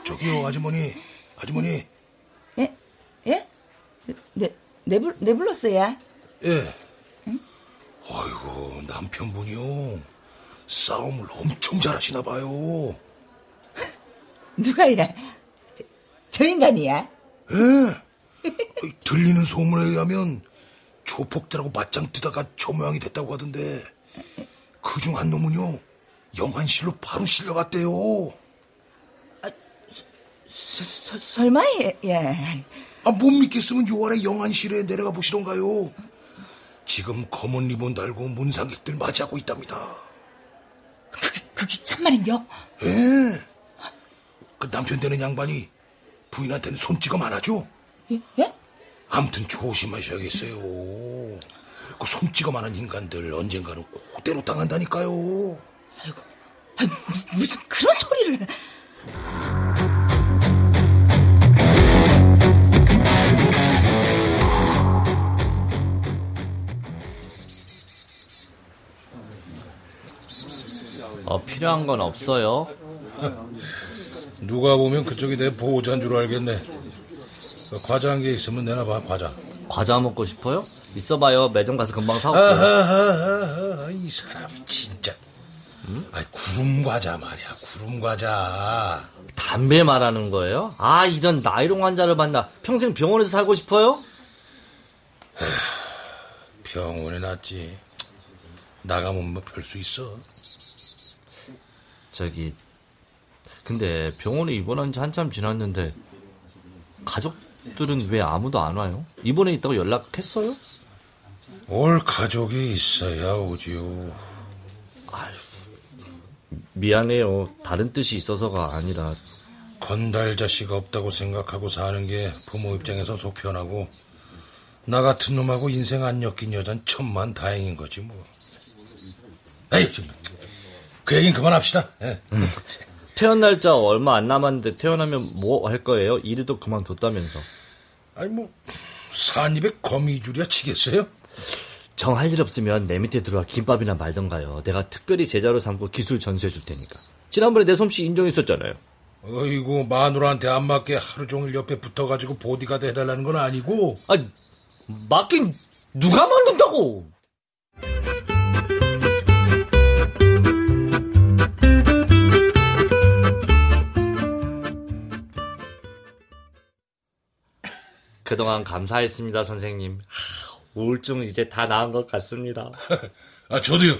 저기요, 아주머니. 아주머니. 예? 예? 네, 네, 불, 네 불렀어요? 예. 아이고, 남편분이요. 싸움을 엄청 잘하시나 봐요. 누가 야? 저 인간이야? 예. 들리는 소문에 의하면 조폭들하고 맞짱 뜨다가 저 모양이 됐다고 하던데 그 중 한 놈은요 영안실로 바로 실려갔대요. 서, 서, 설마 예, 예. 아, 못 믿겠으면 6월에 영안실에 내려가 보시던가요. 지금 검은 리본 달고 문상객들 맞이하고 있답니다. 그게, 그게 참말인겨? 예. 그 남편 되는 양반이 부인한테는 손찌검 안 하죠? 예? 예? 아무튼 조심하셔야겠어요. 그 손찌검 하는 인간들 언젠가는 그대로 당한다니까요. 아이고, 아이, 무- 무슨 그런 소리를. 어, 필요한 건 없어요. 누가 보면 그쪽이 내 보호자인 줄 알겠네. 그 과자 한 개 있으면 내놔봐, 과자. 과자 먹고 싶어요? 있어봐요. 매점 가서 금방 사올게요. 아하하하하, 이 사람 진짜. 아이, 구름 과자 말이야, 구름 과자. 담배 말하는 거예요? 아, 이런 나이롱 환자를 만나 평생 병원에서 살고 싶어요? 병원에 놨지. 나가면 뭐 별 수 있어. 저기, 근데 병원에 입원한 지 한참 지났는데 가족들은 왜 아무도 안 와요? 입원해 있다고 연락했어요? 올 가족이 있어야 오지요. 미안해요. 다른 뜻이 있어서가 아니라 건달 자식 없다고 생각하고 사는 게 부모 입장에서 속 편하고 나 같은 놈하고 인생 안 엮인 여잔 천만 다행인 거지 뭐. 에이 좀, 그 얘긴 그만합시다. 예. 퇴원 날짜 얼마 안 남았는데 퇴원하면 뭐 할 거예요? 일도 그만뒀다면서. 아니 뭐 산입에 거미줄이야 치겠어요? 정 할 일 없으면 내 밑에 들어와 김밥이나 말던가요. 내가 특별히 제자로 삼고 기술 전수해 줄 테니까. 지난번에 내 솜씨 인정했었잖아요. 어이구 마누라한테 안 맞게 하루 종일 옆에 붙어가지고 보디가드 해달라는 건 아니고 아, 맞긴 누가 만든다고? 그동안 감사했습니다, 선생님. 하, 우울증은 이제 다 나은 것 같습니다. 아 저도요.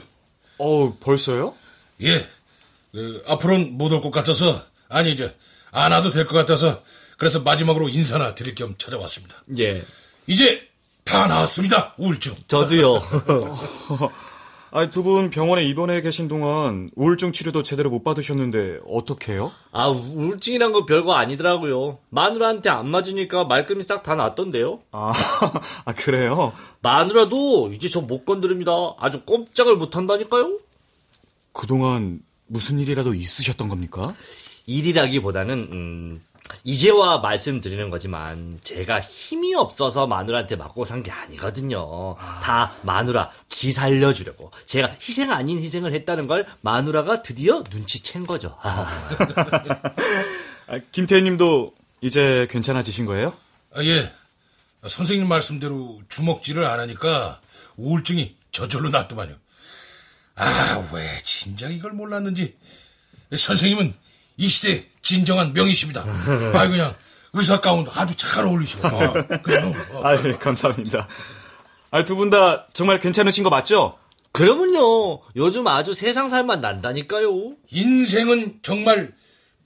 어, 벌써요? 예. 그, 앞으로는 못 올 것 같아서 아니 이제 안 와도 될 것 같아서 그래서 마지막으로 인사나 드릴 겸 찾아왔습니다. 예. 이제 다 나왔습니다. 우울증. 저도요. 아, 두 분 병원에 입원해 계신 동안 우울증 치료도 제대로 못 받으셨는데 어떻게 해요? 아, 우울증이란 거 별거 아니더라고요. 마누라한테 안 맞으니까 말끔히 싹 다 났던데요. 아, 아 그래요? 마누라도 이제 저 못 건드립니다. 아주 꼼짝을 못 한다니까요? 그동안 무슨 일이라도 있으셨던 겁니까? 일이라기보다는 음, 이제와 말씀드리는 거지만 제가 힘이 없어서 마누라한테 맞고 산 게 아니거든요. 다 마누라 기 살려주려고 제가 희생 아닌 희생을 했다는 걸 마누라가 드디어 눈치챈 거죠. 아, 김태희님도 이제 괜찮아지신 거예요? 아, 예. 선생님 말씀대로 주먹질을 안 하니까 우울증이 저절로 낫더만요. 아, 왜 진작 이걸 몰랐는지. 선생님은 이 시대 진정한 명이십니다. 아, 그냥 의사 가운 아주 잘 어울리시고. 어. 아, 예, 감사합니다. 아, 두 분 다 정말 괜찮으신 거 맞죠? 그러면요 요즘 아주 세상 살만 난다니까요. 인생은 정말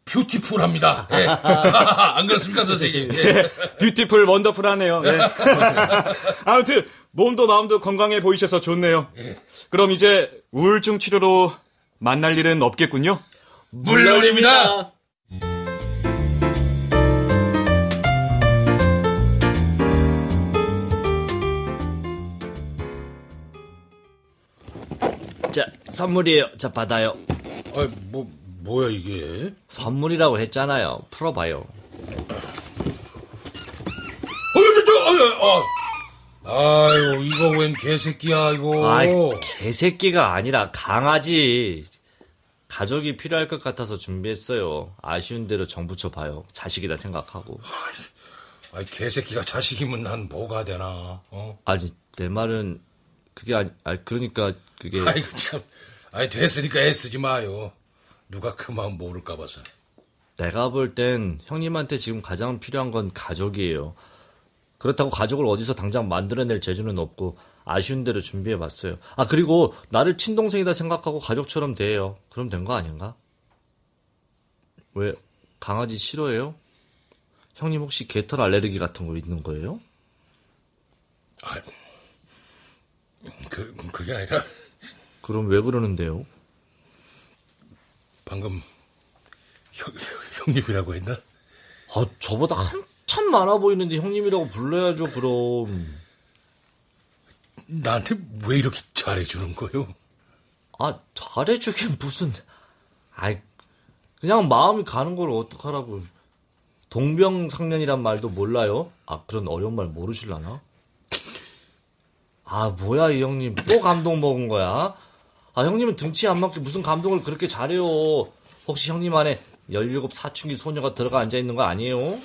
뷰티풀합니다. 예. 안 그렇습니까, 선생님? 예. 뷰티풀 원더풀하네요. 예. 아무튼 몸도 마음도 건강해 보이셔서 좋네요. 그럼 이제 우울증 치료로 만날 일은 없겠군요. 물론입니다. 자 선물이에요. 자 받아요. 아, 뭐, 뭐야, 이게? 선물이라고 했잖아요. 풀어봐요. 아유, 이거 웬 개새끼야, 이거. 아, 개새끼가 아니라 강아지. 가족이 필요할 것 같아서 준비했어요. 아쉬운 대로 정부 쳐 봐요. 자식이다 생각하고. 아이, 개새끼가 자식이면 난 뭐가 되나, 어? 아니, 내 말은 그게 아니, 아니 그러니까 그게 아이고, 참. 아이, 됐으니까 애쓰지 마요. 누가 그 마음 모를까 봐서. 내가 볼 땐 형님한테 지금 가장 필요한 건 가족이에요. 그렇다고 가족을 어디서 당장 만들어낼 재주는 없고 아쉬운 대로 준비해 봤어요. 아 그리고 나를 친동생이다 생각하고 가족처럼 대해요. 그럼 된 거 아닌가? 왜 강아지 싫어해요? 형님 혹시 개털 알레르기 같은 거 있는 거예요? 아, 그, 그게 아니라, 그럼 왜 그러는데요? 방금, 형, 형님이라고 했나? 아 저보다 한참 많아 보이는데 형님이라고 불러야죠 그럼. 나한테 왜 이렇게 잘해주는 거요? 아, 잘해주긴 무슨, 아이, 그냥 마음이 가는 걸 어떡하라고. 동병상련이란 말도 몰라요? 아, 그런 어려운 말 모르실라나? 아, 뭐야, 이 형님. 또 감동 먹은 거야? 아, 형님은 등치 안 맞게 무슨 감동을 그렇게 잘해요. 혹시 형님 안에 17 사춘기 소녀가 들어가 앉아있는 거 아니에요?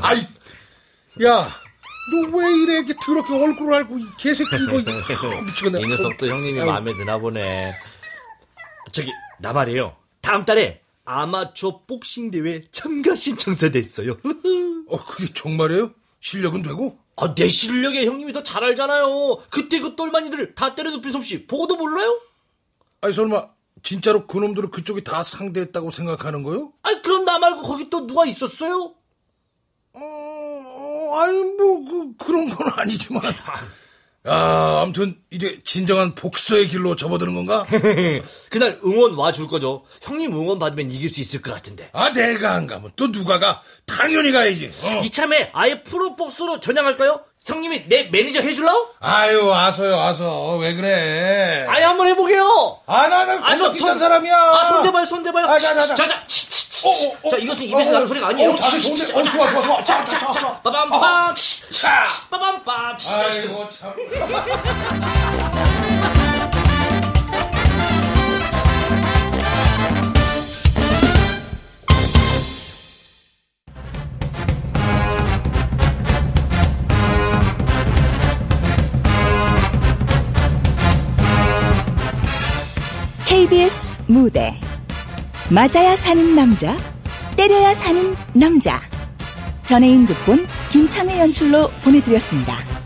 아이, 야, 너 왜 이래, 이렇게 더럽게 얼굴을 알고, 이 개새끼, 이거, 이거, 미치겠네. 이 녀석도 형님이 아이고. 마음에 드나 보네. 저기, 나 말이에요. 다음 달에 아마추어 복싱 대회 참가 신청서 냈어요. 어, 그게 정말이에요? 실력은 되고? 아, 내 실력에 형님이 더 잘 알잖아요. 그때 그 똘마니들 다 때려눕힌 솜씨 보고도 몰라요? 아니, 설마, 진짜로 그놈들을 그쪽이 다 상대했다고 생각하는 거요? 아니, 그럼 나 말고 거기 또 누가 있었어요? 어, 어, 아니, 뭐, 그, 그런 건 아니지만. 아, 아무튼, 이제 진정한 복수의 길로 접어드는 건가? 그날 응원 와 줄 거죠. 형님 응원 받으면 이길 수 있을 것 같은데. 아, 내가 안 가면 또 누가 가? 당연히 가야지. 어. 이참에 아예 프로복서로 전향할까요? 형님이 내 매니저 해줄라우? 아유, 와서요, 와서. 왜 그래? 아예 한번 해보게요. 아, 나, 나, 아, 저 비싼 손- 사람이야. 아, 손 대봐요, 손 대봐요. 아, 자, 자, 자. 자, 자. 어, 어, 어. 자, 이것은 입에서 어, 나는 소리가 아니에요. 어, 자세 좋은데? 어, 좋아, 좋아, 좋아. 자, 자, 자, 자. 빠밤빰. 자. 빠밤빰. 아이고, 참. KBS 무대 맞아야 사는 남자 때려야 사는 남자 전혜인 극본 김창회 연출로 보내드렸습니다.